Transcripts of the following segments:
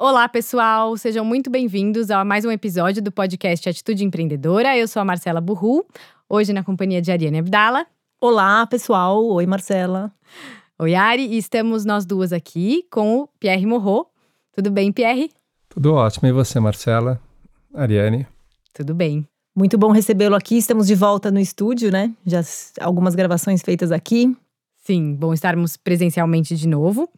Olá, pessoal! Sejam muito bem-vindos a mais um episódio do podcast Atitude Empreendedora. Eu sou a Marcela Burru, hoje na companhia de Ariane Abdala. Olá, pessoal! Oi, Marcela. Oi, Ari. E estamos nós duas aqui com o Pierre Morro. Tudo bem, Pierre? Tudo ótimo. E você, Marcela? Ariane? Tudo bem. Muito bom recebê-lo aqui. Estamos de volta no estúdio, né? Já algumas gravações feitas aqui. Sim, bom estarmos presencialmente de novo.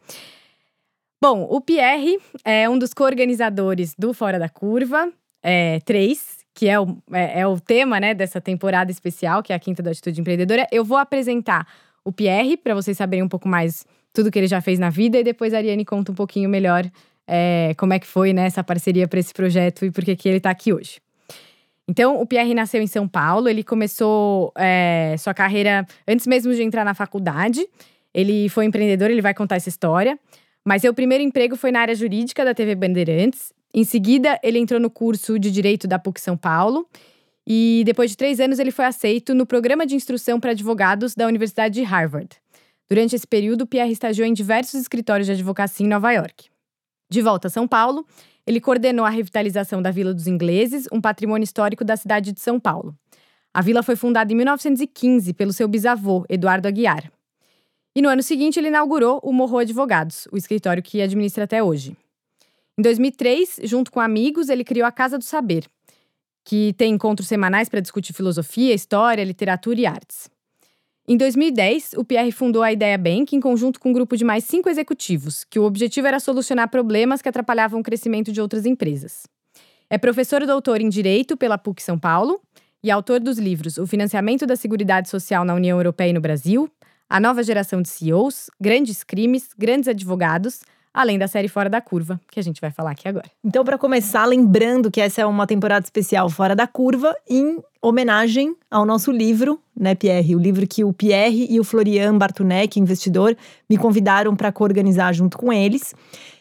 Bom, o Pierre é um dos co-organizadores do Fora da Curva é, 3, que é o, é, é, o tema né, dessa temporada especial, que é a quinta da Atitude Empreendedora. Eu vou apresentar o Pierre, para vocês saberem um pouco mais tudo que ele já fez na vida, e depois a Ariane conta um pouquinho melhor é, como é que foi né, essa parceria para esse projeto e por que ele está aqui hoje. Então, o Pierre nasceu em São Paulo, ele começou é, sua carreira antes mesmo de entrar na faculdade. Ele foi empreendedor, ele vai contar essa história. Mas seu primeiro emprego foi na área jurídica da TV Bandeirantes. Em seguida, ele entrou no curso de Direito da PUC São Paulo. E depois de três anos, ele foi aceito no programa de instrução para advogados da Universidade de Harvard. Durante esse período, Pierre estagiou em diversos escritórios de advocacia em Nova York. De volta a São Paulo, ele coordenou a revitalização da Vila dos Ingleses, um patrimônio histórico da cidade de São Paulo. A vila foi fundada em 1915 pelo seu bisavô, Eduardo Aguiar. E no ano seguinte, ele inaugurou o Morro Advogados, o escritório que administra até hoje. Em 2003, junto com amigos, ele criou a Casa do Saber, que tem encontros semanais para discutir filosofia, história, literatura e artes. Em 2010, o Pierre fundou a Ideia Bank em conjunto com um grupo de mais cinco executivos, que o objetivo era solucionar problemas que atrapalhavam o crescimento de outras empresas. É professor e doutor em Direito pela PUC São Paulo e autor dos livros O Financiamento da Seguridade Social na União Europeia e no Brasil, a nova geração de CEOs, grandes crimes, grandes advogados, além da série Fora da Curva, que a gente vai falar aqui agora. Então, para começar, lembrando que essa é uma temporada especial Fora da Curva, em homenagem ao nosso livro, né, Pierre? O livro que o Pierre e o Florian Bartunek, investidor, me convidaram para co-organizar junto com eles,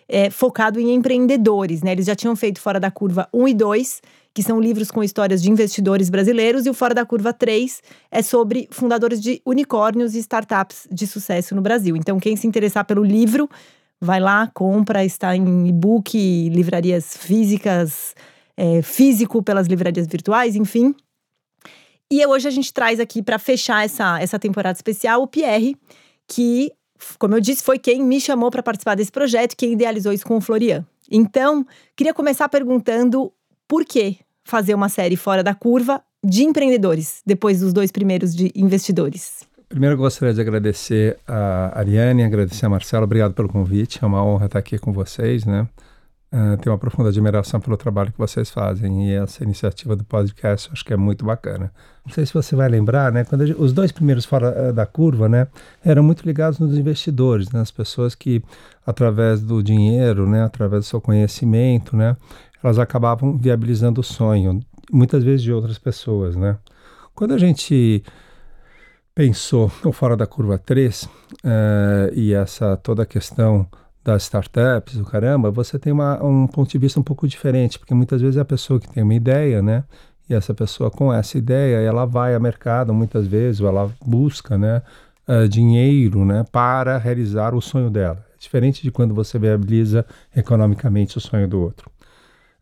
é, focado em empreendedores, né? Eles já tinham feito Fora da Curva 1 e 2 que são livros com histórias de investidores brasileiros, e o Fora da Curva 3 é sobre fundadores de unicórnios e startups de sucesso no Brasil. Então, quem se interessar pelo livro, vai lá, compra, está em e-book, livrarias físicas, é, físico pelas livrarias virtuais, enfim. E hoje a gente traz aqui para fechar essa, essa temporada especial o Pierre, que, como eu disse, foi quem me chamou para participar desse projeto, quem idealizou isso com o Florian. Então, queria começar perguntando por que fazer uma série fora da curva de empreendedores, depois dos dois primeiros de investidores? Primeiro, eu gostaria de agradecer a Ariane, agradecer a Marcela, obrigado pelo convite, é uma honra estar aqui com vocês, né? Uh, tenho uma profunda admiração pelo trabalho que vocês fazem e essa iniciativa do podcast acho que é muito bacana. Não sei se você vai lembrar, né? Quando gente, os dois primeiros fora uh, da curva, né, eram muito ligados nos investidores, né, as pessoas que através do dinheiro, né, através do seu conhecimento, né, elas acabavam viabilizando o sonho, muitas vezes de outras pessoas, né? Quando a gente pensou no Fora da Curva 3 uh, eh, e essa toda a questão das startups, o caramba, você tem uma, um ponto de vista um pouco diferente, porque muitas vezes é a pessoa que tem uma ideia, né? E essa pessoa com essa ideia, ela vai ao mercado muitas vezes, ou ela busca, né? Uh, dinheiro, né? Para realizar o sonho dela. Diferente de quando você viabiliza economicamente o sonho do outro.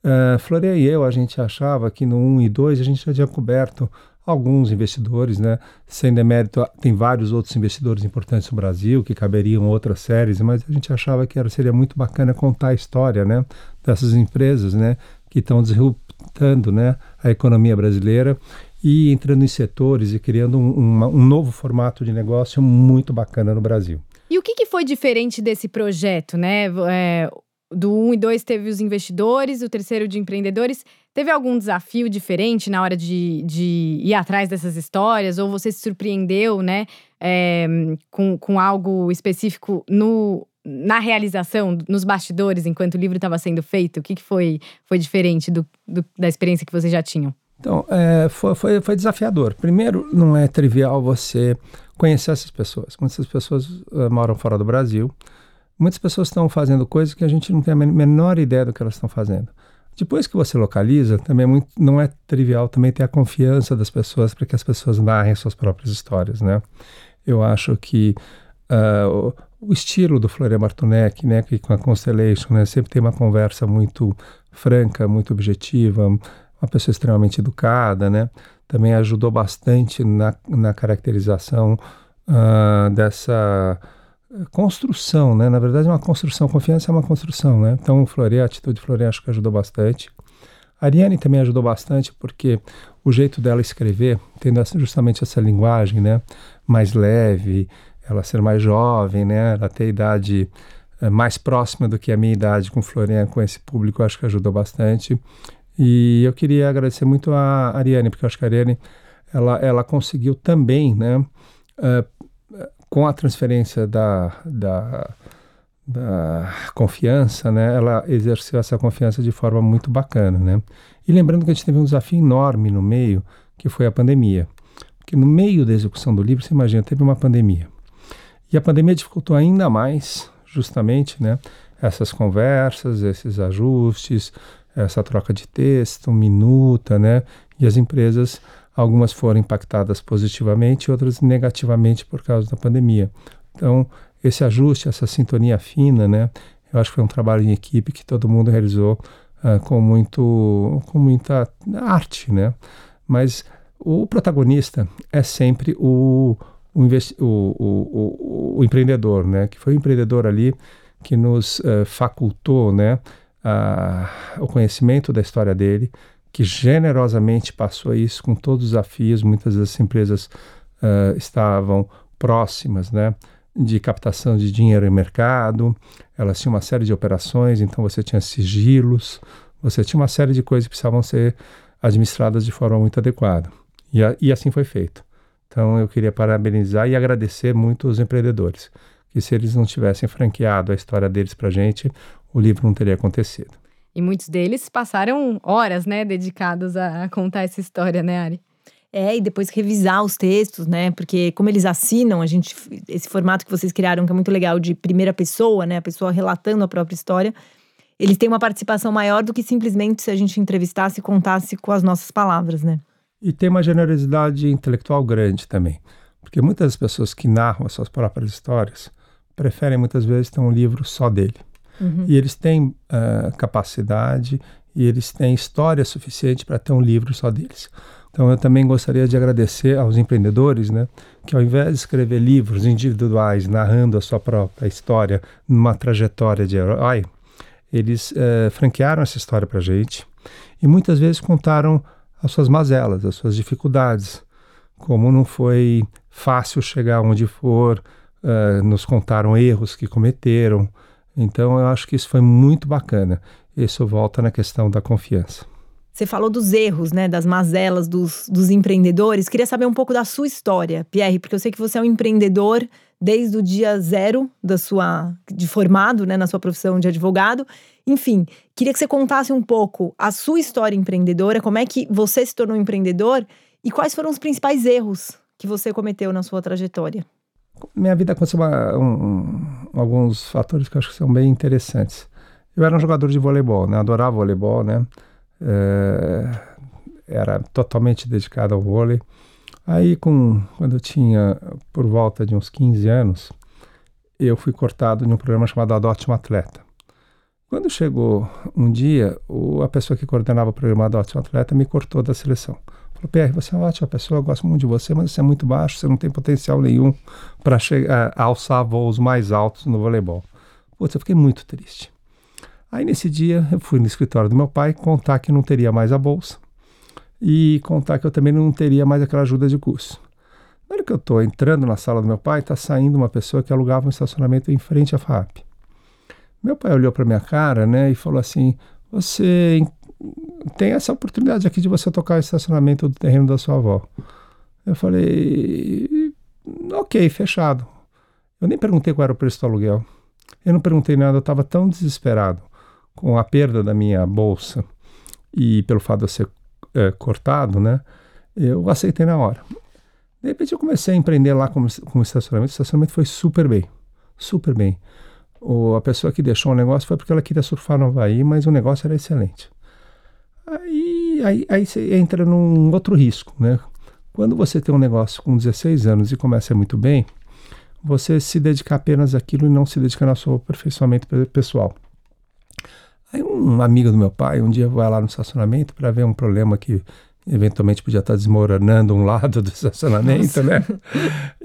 Uh, Floreia e eu, a gente achava que no 1 e 2 a gente já tinha coberto alguns investidores, né? Sem demérito, tem vários outros investidores importantes no Brasil que caberiam outras séries, mas a gente achava que era, seria muito bacana contar a história, né? Dessas empresas, né? Que estão disruptando, né? A economia brasileira e entrando em setores e criando um, uma, um novo formato de negócio muito bacana no Brasil. E o que, que foi diferente desse projeto, né? É, do 1 um e 2 teve os investidores, o terceiro de empreendedores. Teve algum desafio diferente na hora de, de ir atrás dessas histórias? Ou você se surpreendeu, né, é, com, com algo específico no, na realização, nos bastidores, enquanto o livro estava sendo feito? O que, que foi, foi diferente do, do, da experiência que vocês já tinham? Então, é, foi, foi, foi, desafiador. Primeiro, não é trivial você conhecer essas pessoas. Muitas pessoas uh, moram fora do Brasil. Muitas pessoas estão fazendo coisas que a gente não tem a menor ideia do que elas estão fazendo. Depois que você localiza, também é muito, não é trivial também ter a confiança das pessoas para que as pessoas narrem suas próprias histórias, né? Eu acho que uh, o, estilo do Florian Martunek, né, que com a Constellation, né, sempre tem uma conversa muito franca, muito objetiva, uma pessoa extremamente educada, né, também ajudou bastante na, na caracterização uh, dessa construção, né? Na verdade, é uma construção. Confiança é uma construção, né? Então, o a atitude Florian acho que ajudou bastante. A Ariane também ajudou bastante porque o jeito dela escrever, tendo justamente essa linguagem, né? Mais leve, ela ser mais jovem, né? Ela ter idade é, mais próxima do que a minha idade com Florian, com esse público, acho que ajudou bastante. E eu queria agradecer muito a Ariane, porque eu acho que a Ariane, ela, ela conseguiu também, né? Uh, com a transferência da, da, da confiança, né, ela exerceu essa confiança de forma muito bacana, né? E lembrando que a gente teve um desafio enorme no meio, que foi a pandemia. Porque no meio da execução do livro, você imagina, teve uma pandemia. E a pandemia dificultou ainda mais, justamente, né, essas conversas, esses ajustes, essa troca de texto, minuta, né? E as empresas Algumas foram impactadas positivamente, outras negativamente por causa da pandemia. Então, esse ajuste, essa sintonia fina, né? Eu acho que foi um trabalho em equipe que todo mundo realizou uh, com, muito, com muita arte, né? Mas o protagonista é sempre o, o, o, o, empreendedor, né? Que foi o empreendedor ali que nos uh, facultou, né? Uh, o conhecimento da história dele, que generosamente passou isso com todos os desafios. Muitas das empresas uh, estavam próximas, né? de captação de dinheiro em mercado, elas tinham uma série de operações, então você tinha sigilos, você tinha uma série de coisas que precisavam ser administradas de forma muito adequada. E, a, e assim foi feito. Então eu queria parabenizar e agradecer muito os empreendedores, que se eles não tivessem franqueado a história deles para a gente, o livro não teria acontecido. E muitos deles passaram horas, né, dedicados a, a contar essa história, né, Ari? É, e depois revisar os textos, né? Porque como eles assinam, a gente esse formato que vocês criaram que é muito legal de primeira pessoa, né, a pessoa relatando a própria história, eles têm uma participação maior do que simplesmente se a gente entrevistasse e contasse com as nossas palavras, né? E tem uma generosidade intelectual grande também, porque muitas pessoas que narram as suas próprias histórias preferem muitas vezes ter um livro só dele. Uhum. E eles têm uh, capacidade e eles têm história suficiente para ter um livro só deles. Então eu também gostaria de agradecer aos empreendedores, né, que ao invés de escrever livros individuais narrando a sua própria história numa trajetória de herói, eles uh, franquearam essa história para a gente e muitas vezes contaram as suas mazelas, as suas dificuldades, como não foi fácil chegar onde for, uh, nos contaram erros que cometeram, então eu acho que isso foi muito bacana. Isso volta na questão da confiança. Você falou dos erros, né, das mazelas dos, dos empreendedores. Queria saber um pouco da sua história, Pierre, porque eu sei que você é um empreendedor desde o dia zero da sua de formado, né, na sua profissão de advogado. Enfim, queria que você contasse um pouco a sua história empreendedora, como é que você se tornou empreendedor e quais foram os principais erros que você cometeu na sua trajetória minha vida aconteceu uma, um, alguns fatores que eu acho que são bem interessantes. Eu era um jogador de voleibol, né? Adorava voleibol, né? É, era totalmente dedicado ao vôlei. Aí, com, quando eu tinha por volta de uns 15 anos, eu fui cortado de um programa chamado Adote um Atleta. Quando chegou um dia, o, a pessoa que coordenava o programa Adote um Atleta me cortou da seleção. Falou, Pierre, você é uma ótima pessoa, eu gosto muito de você, mas você é muito baixo, você não tem potencial nenhum para alçar voos mais altos no voleibol. Putz, eu fiquei muito triste. Aí nesse dia eu fui no escritório do meu pai contar que não teria mais a bolsa e contar que eu também não teria mais aquela ajuda de curso. Na hora que eu estou entrando na sala do meu pai, está saindo uma pessoa que alugava um estacionamento em frente à FAP. Meu pai olhou para minha cara né, e falou assim: Você tem essa oportunidade aqui de você tocar o estacionamento do terreno da sua avó. Eu falei, ok, fechado. Eu nem perguntei qual era o preço do aluguel. Eu não perguntei nada, eu estava tão desesperado com a perda da minha bolsa e pelo fato de eu ser é, cortado, né? Eu aceitei na hora. De repente eu comecei a empreender lá com, com o estacionamento. O estacionamento foi super bem, super bem. O, a pessoa que deixou o negócio foi porque ela queria surfar no Havaí, mas o negócio era excelente. Aí, aí, aí você entra num outro risco, né? Quando você tem um negócio com 16 anos e começa muito bem, você se dedicar apenas àquilo e não se dedicar ao seu aperfeiçoamento pessoal. Aí um amigo do meu pai um dia vai lá no estacionamento para ver um problema que eventualmente podia estar desmoronando um lado do estacionamento, Nossa. né?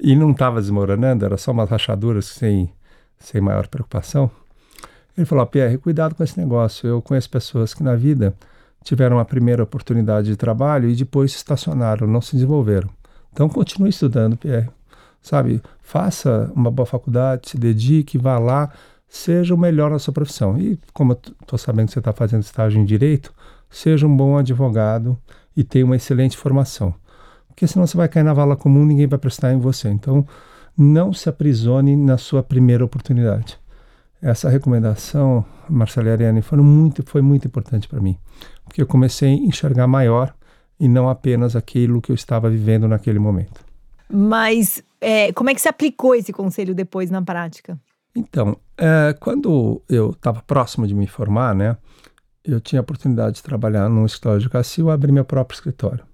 E não estava desmoronando, era só umas rachaduras sem, sem maior preocupação. Ele falou: Pierre, cuidado com esse negócio. Eu conheço pessoas que na vida tiveram a primeira oportunidade de trabalho e depois estacionaram, não se desenvolveram. Então continue estudando, Pierre. Sabe, faça uma boa faculdade, se dedique, vá lá, seja o melhor na sua profissão. E como eu estou sabendo que você está fazendo estágio em direito, seja um bom advogado e tenha uma excelente formação. Porque senão você vai cair na vala comum, ninguém vai prestar em você. Então, não se aprisione na sua primeira oportunidade. Essa recomendação, Marcela e Ariane, foi muito, foi muito importante para mim, porque eu comecei a enxergar maior e não apenas aquilo que eu estava vivendo naquele momento. Mas é, como é que se aplicou esse conselho depois na prática? Então, é, quando eu estava próximo de me formar, né, eu tinha a oportunidade de trabalhar num escritório de advocacia, eu abri meu próprio escritório.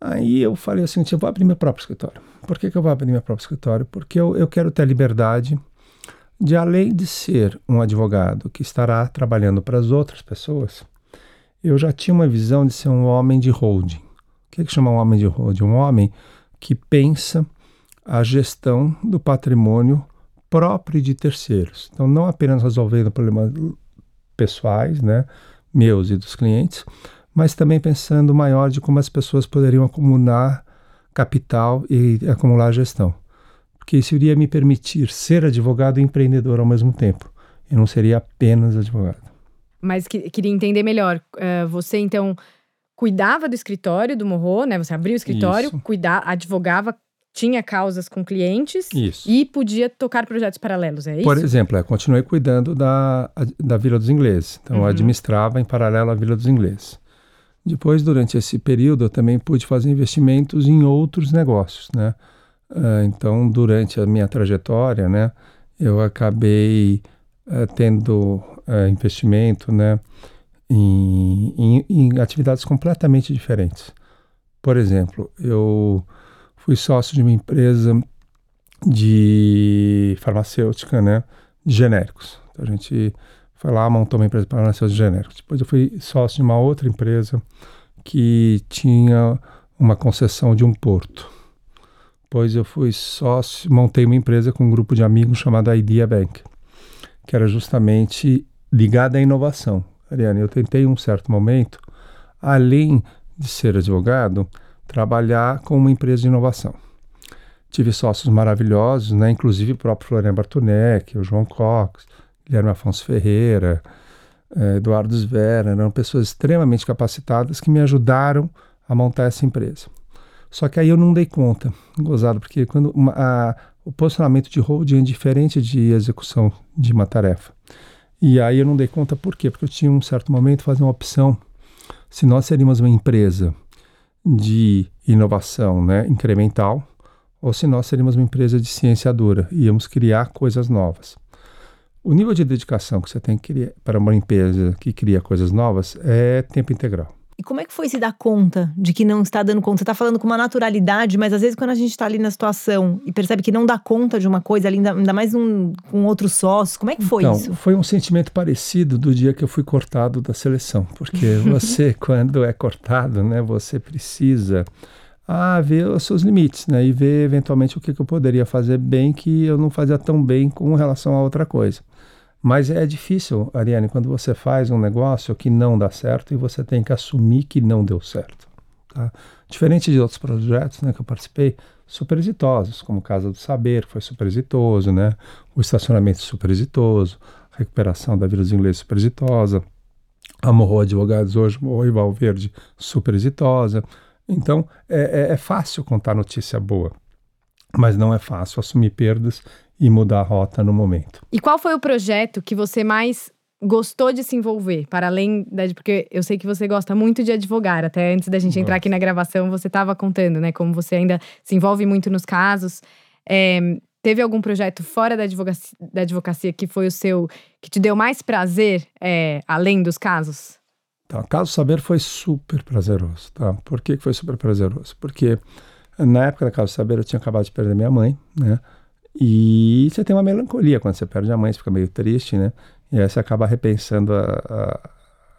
Aí eu falei assim, eu vou abrir meu próprio escritório. Por que, que eu vou abrir meu próprio escritório? Porque eu, eu quero ter a liberdade de além de ser um advogado que estará trabalhando para as outras pessoas, eu já tinha uma visão de ser um homem de holding. O que, é que chama um homem de holding? Um homem que pensa a gestão do patrimônio próprio de terceiros. Então, não apenas resolvendo problemas pessoais, né, meus e dos clientes, mas também pensando maior de como as pessoas poderiam acumular capital e acumular gestão porque isso iria me permitir ser advogado e empreendedor ao mesmo tempo. Eu não seria apenas advogado. Mas que, queria entender melhor. Uh, você, então, cuidava do escritório do Morro, né? Você abriu o escritório, cuidava, advogava, tinha causas com clientes isso. e podia tocar projetos paralelos, é isso? Por exemplo, é, continuei cuidando da, da Vila dos Ingleses. Então, uhum. eu administrava em paralelo à Vila dos Ingleses. Depois, durante esse período, eu também pude fazer investimentos em outros negócios, né? Uh, então, durante a minha trajetória, né, eu acabei uh, tendo uh, investimento, né, em, em, em, atividades completamente diferentes. Por exemplo, eu fui sócio de uma empresa de farmacêutica, né, de genéricos. Então, a gente foi lá, montou uma empresa de farmacêutica de genéricos. Depois eu fui sócio de uma outra empresa que tinha uma concessão de um porto pois eu fui sócio, montei uma empresa com um grupo de amigos chamada Idea Bank, que era justamente ligada à inovação. Ariane, eu tentei em um certo momento, além de ser advogado, trabalhar com uma empresa de inovação. Tive sócios maravilhosos, né? inclusive o próprio Florian Bartunek, o João Cox, Guilherme Afonso Ferreira, eh, Eduardo Svera, eram pessoas extremamente capacitadas que me ajudaram a montar essa empresa. Só que aí eu não dei conta, gozado, porque quando uma, a, o posicionamento de holding é diferente de execução de uma tarefa. E aí eu não dei conta por quê? Porque eu tinha um certo momento fazer uma opção. Se nós seríamos uma empresa de inovação né, incremental, ou se nós seríamos uma empresa de ciência dura, íamos criar coisas novas. O nível de dedicação que você tem que criar para uma empresa que cria coisas novas é tempo integral. E como é que foi se dar conta de que não está dando conta? Você está falando com uma naturalidade, mas às vezes quando a gente está ali na situação e percebe que não dá conta de uma coisa, ainda, ainda mais um, com outro sócio, como é que foi então, isso? Foi um sentimento parecido do dia que eu fui cortado da seleção. Porque você, quando é cortado, né, você precisa ah, ver os seus limites, né? E ver eventualmente o que, que eu poderia fazer bem que eu não fazia tão bem com relação a outra coisa. Mas é difícil, Ariane, quando você faz um negócio que não dá certo e você tem que assumir que não deu certo. Tá? Diferente de outros projetos né, que eu participei, super exitosos, como Casa do Saber, foi super exitoso, né? o estacionamento super exitoso, a recuperação da Vila dos Ingleses super exitosa, a Morro Advogados hoje, Morro e Valverde, super exitosa. Então, é, é, é fácil contar notícia boa, mas não é fácil assumir perdas e mudar a rota no momento. E qual foi o projeto que você mais gostou de se envolver, para além da. Porque eu sei que você gosta muito de advogar, até antes da gente entrar aqui na gravação, você estava contando, né? Como você ainda se envolve muito nos casos. É, teve algum projeto fora da advocacia, da advocacia que foi o seu. que te deu mais prazer, é, além dos casos? Então, caso saber foi super prazeroso, tá? Por que foi super prazeroso? Porque na época da Caso Saber eu tinha acabado de perder minha mãe, né? E você tem uma melancolia quando você perde a mãe, você fica meio triste, né? E aí você acaba repensando a,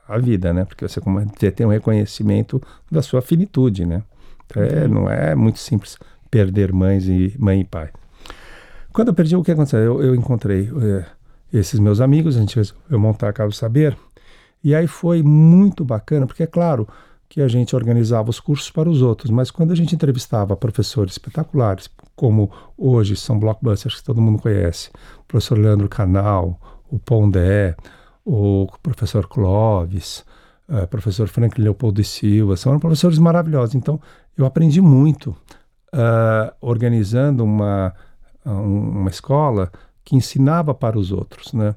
a, a vida, né? Porque você, você tem um reconhecimento da sua finitude, né? Então, é, uhum. não é muito simples perder mães e mãe e pai. Quando eu perdi, o que aconteceu? Eu, eu encontrei é, esses meus amigos, a gente eu montar a Casa Saber, e aí foi muito bacana, porque é claro que a gente organizava os cursos para os outros, mas quando a gente entrevistava professores espetaculares, como hoje são blockbusters que todo mundo conhece, o professor Leandro Canal, o Pondé, o professor Clóvis, o eh, professor Franklin Leopoldo de Silva, são professores maravilhosos. Então, eu aprendi muito uh, organizando uma, uma escola que ensinava para os outros, né?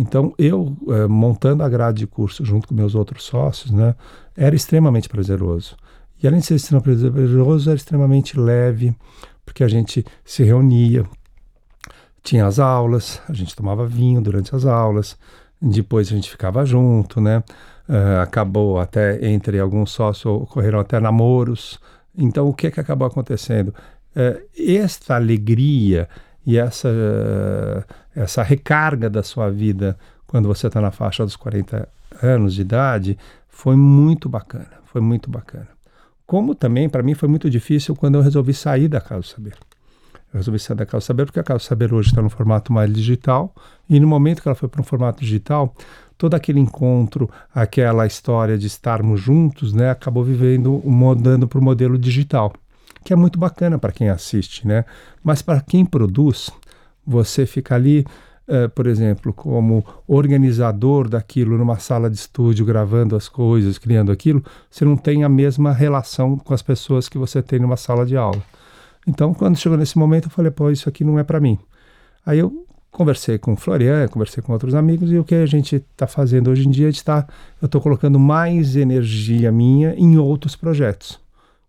Então, eu, uh, montando a grade de curso junto com meus outros sócios, né, era extremamente prazeroso. E além de ser extremamente prazeroso, era extremamente leve, porque a gente se reunia, tinha as aulas, a gente tomava vinho durante as aulas, depois a gente ficava junto, né? Uh, acabou até entre alguns sócios ocorreram até namoros. Então o que que acabou acontecendo? Uh, esta alegria e essa essa recarga da sua vida quando você está na faixa dos 40 anos de idade foi muito bacana, foi muito bacana. Como também, para mim, foi muito difícil quando eu resolvi sair da Casa Saber. Eu resolvi sair da Casa Saber porque a Casa Saber hoje está no formato mais digital e no momento que ela foi para um formato digital, todo aquele encontro, aquela história de estarmos juntos, né, acabou vivendo, mudando para o modelo digital, que é muito bacana para quem assiste, né? Mas para quem produz, você fica ali uh, por exemplo, como organizador daquilo numa sala de estúdio, gravando as coisas, criando aquilo, você não tem a mesma relação com as pessoas que você tem numa sala de aula. Então, quando chegou nesse momento, eu falei, pô, isso aqui não é para mim. Aí eu conversei com o Florian, conversei com outros amigos, e o que a gente está fazendo hoje em dia, está, eu estou colocando mais energia minha em outros projetos.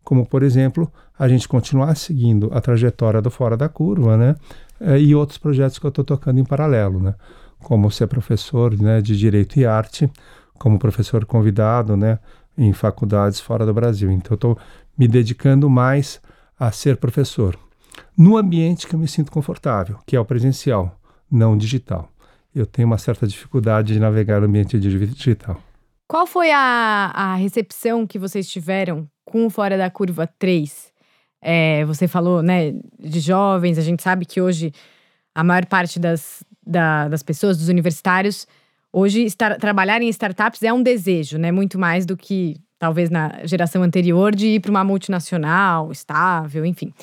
Como, por exemplo, a gente continuar seguindo a trajetória do Fora da Curva, né? é, e outros projetos que eu estou tocando em paralelo, né? Como ser professor né, de Direito e Arte, como professor convidado né, em faculdades fora do Brasil. Então, eu estou me dedicando mais a ser professor no ambiente que eu me sinto confortável, que é o presencial, não digital. Eu tenho uma certa dificuldade de navegar no ambiente digital. Qual foi a, a recepção que vocês tiveram com o Fora da Curva 3? É, você falou, né, de jovens, a gente sabe que hoje a maior parte das, da, das pessoas, dos universitários, hoje estar, trabalhar em startups é um desejo, né? Muito mais do que talvez na geração anterior de ir para uma multinacional, estável, enfim.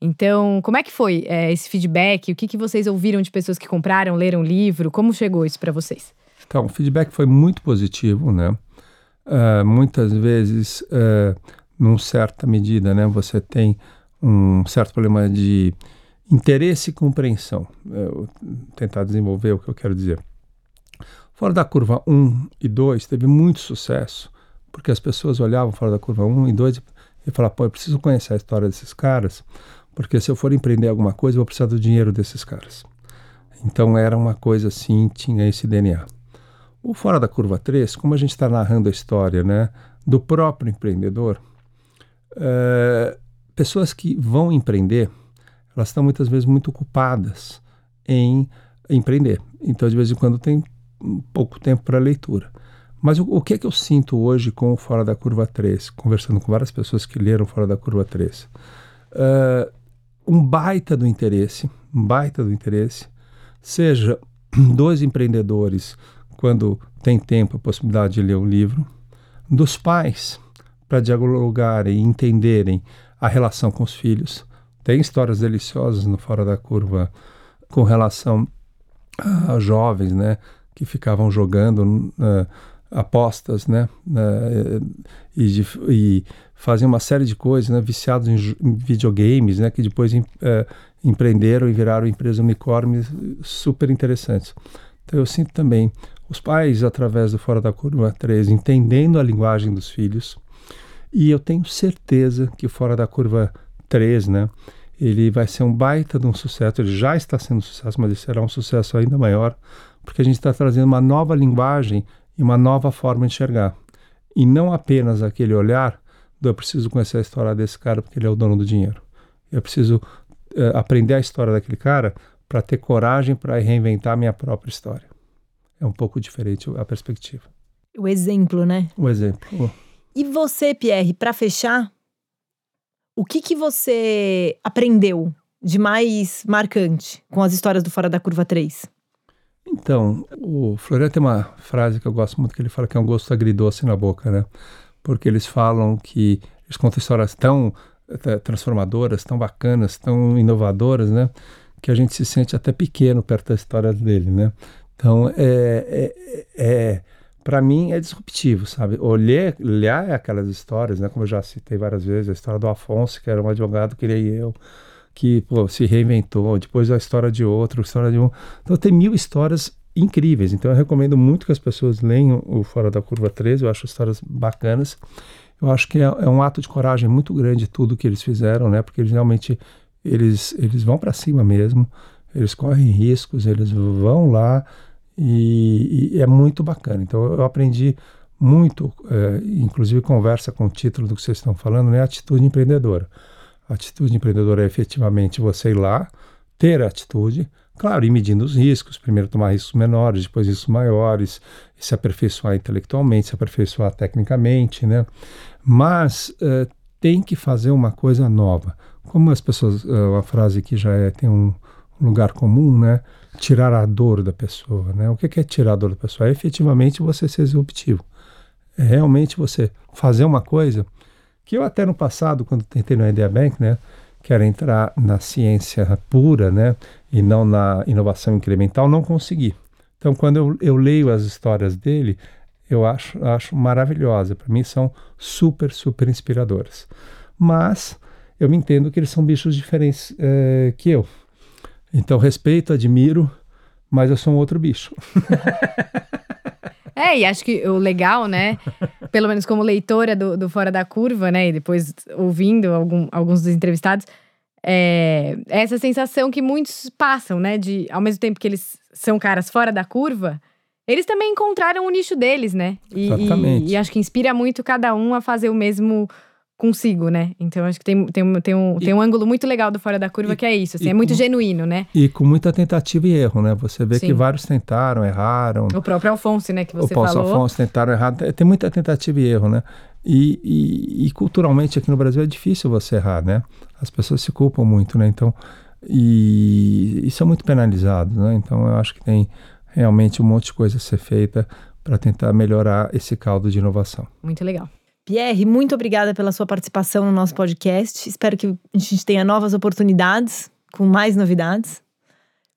Então, como é que foi é, esse feedback? O que, que vocês ouviram de pessoas que compraram, leram o livro? Como chegou isso para vocês? Então, o feedback foi muito positivo, né? Uh, muitas vezes uh, num certa medida, né? Você tem um certo problema de interesse e compreensão. Eu tentar desenvolver o que eu quero dizer. Fora da curva 1 e 2 teve muito sucesso, porque as pessoas olhavam fora da curva 1 e 2 e falavam, pô, eu preciso conhecer a história desses caras, porque se eu for empreender alguma coisa, eu vou precisar do dinheiro desses caras. Então era uma coisa assim, tinha esse DNA. O Fora da Curva 3, como a gente está narrando a história né, do próprio empreendedor, é, pessoas que vão empreender, elas estão muitas vezes muito ocupadas em empreender. Então, de vez em quando, tem pouco tempo para leitura. Mas o, o, que é que eu sinto hoje com o Fora da Curva 3, conversando com várias pessoas que leram Fora da Curva 3? Uh, é, um baita do interesse, um baita do interesse, seja dos empreendedores, quando tem tempo, a possibilidade de ler o livro, dos pais, para dialogarem e entenderem a relação com os filhos. Tem histórias deliciosas no Fora da Curva com relação a jovens, né, que ficavam jogando uh, apostas, né, uh, e, e faziam uma série de coisas, né, viciados em, em videogames, né, que depois uh, empreenderam e viraram empresas unicórnios super interessantes. Então eu sinto também os pais, através do Fora da Curva 3, entendendo a linguagem dos filhos, e eu tenho certeza que fora da curva 3, né, ele vai ser um baita de um sucesso. Ele já está sendo um sucesso, mas ele será um sucesso ainda maior, porque a gente está trazendo uma nova linguagem e uma nova forma de enxergar. E não apenas aquele olhar do eu preciso conhecer a história desse cara porque ele é o dono do dinheiro. Eu preciso uh, aprender a história daquele cara para ter coragem para reinventar a minha própria história. É um pouco diferente a perspectiva. O exemplo, né? O exemplo. E você, Pierre, para fechar, o que que você aprendeu de mais marcante com as histórias do Fora da Curva 3? Então, o Florian tem uma frase que eu gosto muito que ele fala que é um gosto agridoce na boca, né? Porque eles falam que eles contam histórias tão eh, transformadoras, tão bacanas, tão inovadoras, né? Que a gente se sente até pequeno perto da história dele, né? Então, é, é, é para mim é disruptivo, sabe? Olhar, olhar aquelas histórias, né? Como eu já citei várias vezes, a história do Afonso, que era um advogado que nem eu, que pô, se reinventou, depois a história de outro, a história de um. Então tem mil histórias incríveis. Então eu recomendo muito que as pessoas leiam o Fora da Curva 13, eu acho histórias bacanas. Eu acho que é, é um ato de coragem muito grande tudo que eles fizeram, né? Porque eles realmente eles, eles vão para cima mesmo, eles correm riscos, eles vão lá e, e é muito bacana. Então eu aprendi muito, é, inclusive conversa com o título do que vocês estão falando, né? Atitude empreendedora. Atitude empreendedora é efetivamente você ir lá, ter atitude, claro, ir medindo os riscos, primeiro tomar riscos menores, depois riscos maiores, se aperfeiçoar intelectualmente, se aperfeiçoar tecnicamente, né? Mas uh, tem que fazer uma coisa nova. Como as pessoas, uh, uma frase que já é, tem um lugar comum, né? Tirar a dor da pessoa, né? O que é tirar a dor da pessoa? É efetivamente você ser disruptivo. É realmente você fazer uma coisa que eu até no passado, quando tentei no Idea Bank, né, que era entrar na ciência pura, né, e não na inovação incremental, não consegui. Então, quando eu, eu leio as histórias dele, eu acho, acho maravilhosa. Para mim, são super, super inspiradoras. Mas eu me entendo que eles são bichos diferentes é, que eu. Então, respeito, admiro, mas eu sou um outro bicho. É, e acho que o legal, né? Pelo menos como leitora do, do Fora da Curva, né? E depois ouvindo algum, alguns dos entrevistados, é, é essa sensação que muitos passam, né? De ao mesmo tempo que eles são caras fora da curva, eles também encontraram o nicho deles, né? E, Exatamente. E, e acho que inspira muito cada um a fazer o mesmo consigo, né? Então acho que tem, tem, tem, um, e, tem um ângulo muito legal do Fora da Curva e, que é isso, assim, é muito com, genuíno, né? E com muita tentativa e erro, né? Você vê Sim. que vários tentaram, erraram. O próprio Alfonso, né, que você o falou. O Alfonso tentaram, errar. Tem muita tentativa e erro, né? E, e, e, culturalmente aqui no Brasil é difícil você errar, né? As pessoas se culpam muito, né? Então, e, e são muito penalizados, né? Então eu acho que tem realmente um monte de coisa a ser feita para tentar melhorar esse caldo de inovação. Muito legal. Pierre, muito obrigada pela sua participação no nosso podcast. Espero que a gente tenha novas oportunidades, com mais novidades.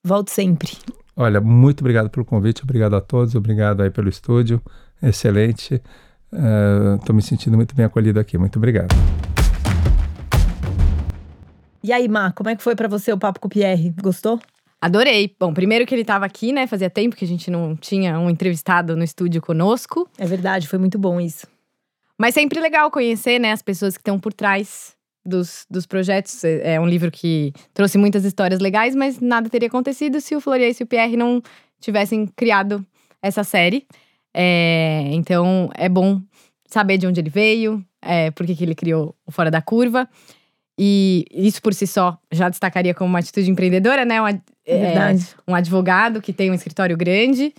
Volte sempre. Olha, muito obrigado pelo convite, obrigado a todos, obrigado aí pelo estúdio, excelente. Estou uh, me sentindo muito bem acolhido aqui, muito obrigado. E aí, Má, como é que foi para você o papo com o Pierre? Gostou? Adorei. Bom, primeiro que ele estava aqui, né? Fazia tempo que a gente não tinha um entrevistado no estúdio conosco. É verdade, foi muito bom isso. Mas sempre legal conhecer, né, as pessoas que estão por trás dos, dos projetos. É, é um livro que trouxe muitas histórias legais, mas nada teria acontecido se o Florian e o Pierre não tivessem criado essa série. É, então é bom saber de onde ele veio, é, por que, ele criou o Fora da Curva. E isso por si só já destacaria como uma atitude empreendedora, né? Um, é, Verdade. um advogado que tem um escritório grande,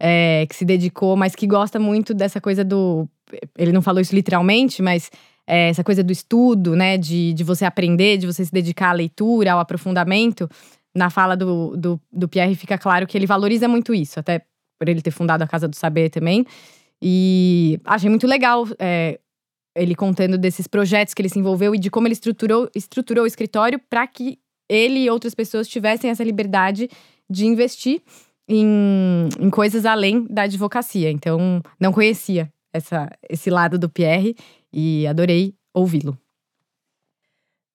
é, que se dedicou, mas que gosta muito dessa coisa do ele não falou isso literalmente, mas é, essa coisa do estudo, né, de, de você aprender, de você se dedicar à leitura, ao aprofundamento, na fala do, do, do Pierre fica claro que ele valoriza muito isso, até por ele ter fundado a Casa do Saber também. E achei muito legal é, ele contando desses projetos que ele se envolveu e de como ele estruturou, estruturou o escritório para que ele e outras pessoas tivessem essa liberdade de investir em, em coisas além da advocacia. Então, não conhecia essa, esse lado do Pierre e adorei ouvi-lo.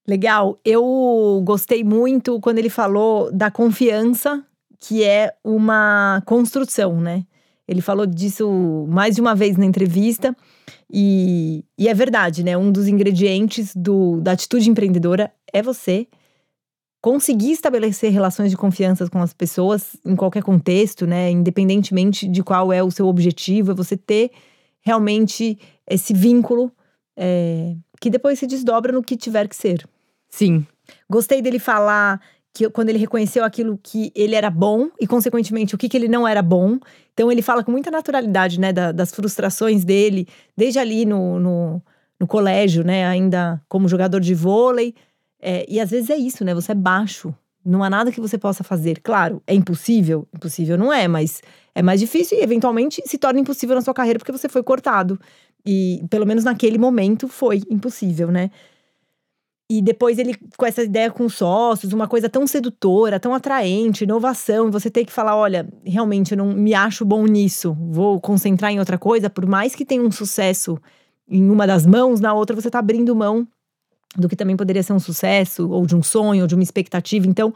Legal. Eu gostei muito quando ele falou da confiança, que é uma construção, né? Ele falou disso mais de uma vez na entrevista. E, e é verdade, né? Um dos ingredientes do, da atitude empreendedora é você conseguir estabelecer relações de confiança com as pessoas em qualquer contexto, né? Independentemente de qual é o seu objetivo, é você ter realmente esse vínculo é, que depois se desdobra no que tiver que ser. Sim. Gostei dele falar que quando ele reconheceu aquilo que ele era bom e, consequentemente, o que, que ele não era bom. Então, ele fala com muita naturalidade, né, da, das frustrações dele, desde ali no, no, no, colégio, né, ainda como jogador de vôlei. É, e às vezes é isso, né, você é baixo, não há nada que você possa fazer. Claro, é impossível, impossível não é, mas é mais difícil e, eventualmente, se torna impossível na sua carreira porque você foi cortado. E, pelo menos naquele momento, foi impossível, né. E depois ele, com essa ideia com sócios, uma coisa tão sedutora, tão atraente, inovação, você tem que falar: olha, realmente eu não me acho bom nisso, vou concentrar em outra coisa, por mais que tenha um sucesso em uma das mãos, na outra você está abrindo mão do que também poderia ser um sucesso, ou de um sonho, ou de uma expectativa. Então,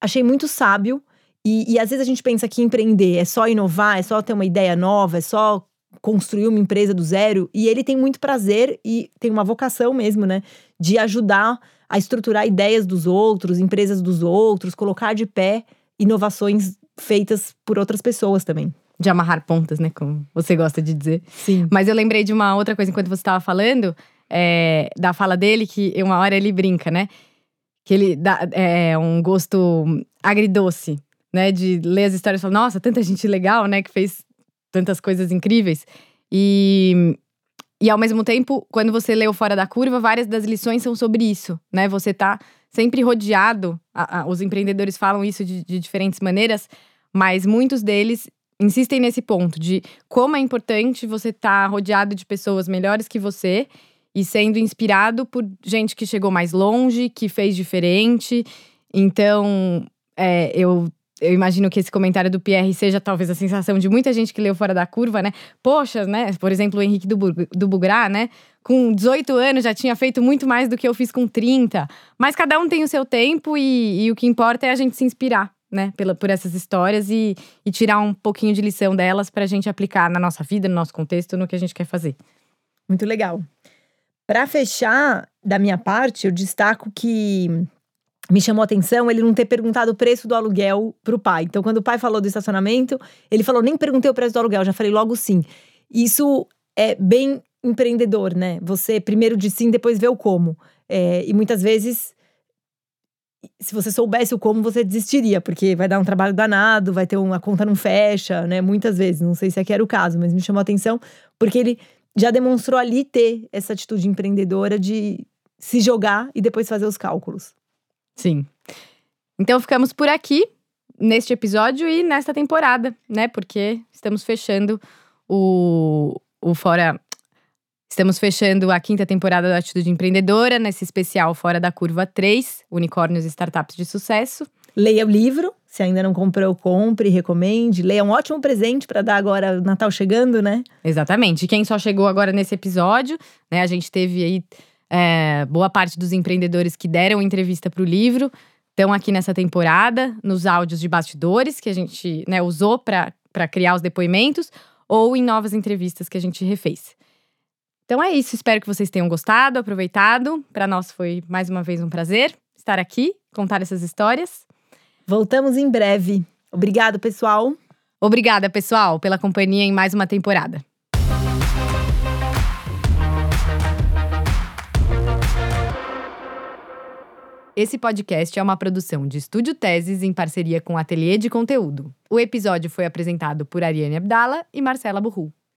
achei muito sábio. E, e às vezes a gente pensa que empreender é só inovar, é só ter uma ideia nova, é só construir uma empresa do zero e ele tem muito prazer e tem uma vocação mesmo, né, de ajudar a estruturar ideias dos outros, empresas dos outros, colocar de pé inovações feitas por outras pessoas também. De amarrar pontas, né, como você gosta de dizer. Sim. Mas eu lembrei de uma outra coisa enquanto você estava falando, é, da fala dele, que uma hora ele brinca, né, que ele dá é, um gosto agridoce, né, de ler as histórias e falar, nossa, tanta gente legal, né, que fez tantas coisas incríveis. E, e ao mesmo tempo, quando você leu Fora da Curva, várias das lições são sobre isso, né? Você tá sempre rodeado, a, a, os empreendedores falam isso de, de diferentes maneiras, mas muitos deles insistem nesse ponto de como é importante você estar tá rodeado de pessoas melhores que você e sendo inspirado por gente que chegou mais longe, que fez diferente. Então, é, eu eu imagino que esse comentário do Pierre seja talvez a sensação de muita gente que leu fora da curva, né? Poxa, né? Por exemplo, o Henrique do, do Bugrá, né? Com 18 anos já tinha feito muito mais do que eu fiz com 30. Mas cada um tem o seu tempo e, e o que importa é a gente se inspirar, né? Pela, por essas histórias e, e tirar um pouquinho de lição delas para a gente aplicar na nossa vida, no nosso contexto, no que a gente quer fazer. Muito legal. Para fechar, da minha parte, eu destaco que me chamou a atenção ele não ter perguntado o preço do aluguel pro pai. Então, quando o pai falou do estacionamento, ele falou: nem perguntei o preço do aluguel, já falei logo sim. Isso é bem empreendedor, né? Você primeiro diz sim, depois vê o como. É, e muitas vezes, se você soubesse o como, você desistiria, porque vai dar um trabalho danado, vai ter uma conta não fecha, né? Muitas vezes, não sei se aqui era o caso, mas me chamou a atenção, porque ele já demonstrou ali ter essa atitude empreendedora de se jogar e depois fazer os cálculos. Sim. Então ficamos por aqui neste episódio e nesta temporada, né? Porque estamos fechando o, o Fora. Estamos fechando a quinta temporada da Atitude Empreendedora, nesse especial Fora da Curva 3, Unicórnios e Startups de Sucesso. Leia o livro, se ainda não comprou, compre, recomende. Leia um ótimo presente para dar agora Natal chegando, né? Exatamente. Quem só chegou agora nesse episódio, né? A gente teve aí é, boa parte dos empreendedores que deram entrevista para o livro estão aqui nessa temporada, nos áudios de bastidores que a gente né, usou para criar os depoimentos, ou em novas entrevistas que a gente refez. Então é isso, espero que vocês tenham gostado, aproveitado. Para nós foi mais uma vez um prazer estar aqui, contar essas histórias. Voltamos em breve. Obrigado, pessoal. Obrigada, pessoal, pela companhia em mais uma temporada. Esse podcast é uma produção de Estúdio Teses em parceria com Ateliê de Conteúdo. O episódio foi apresentado por Ariane Abdala e Marcela Burru.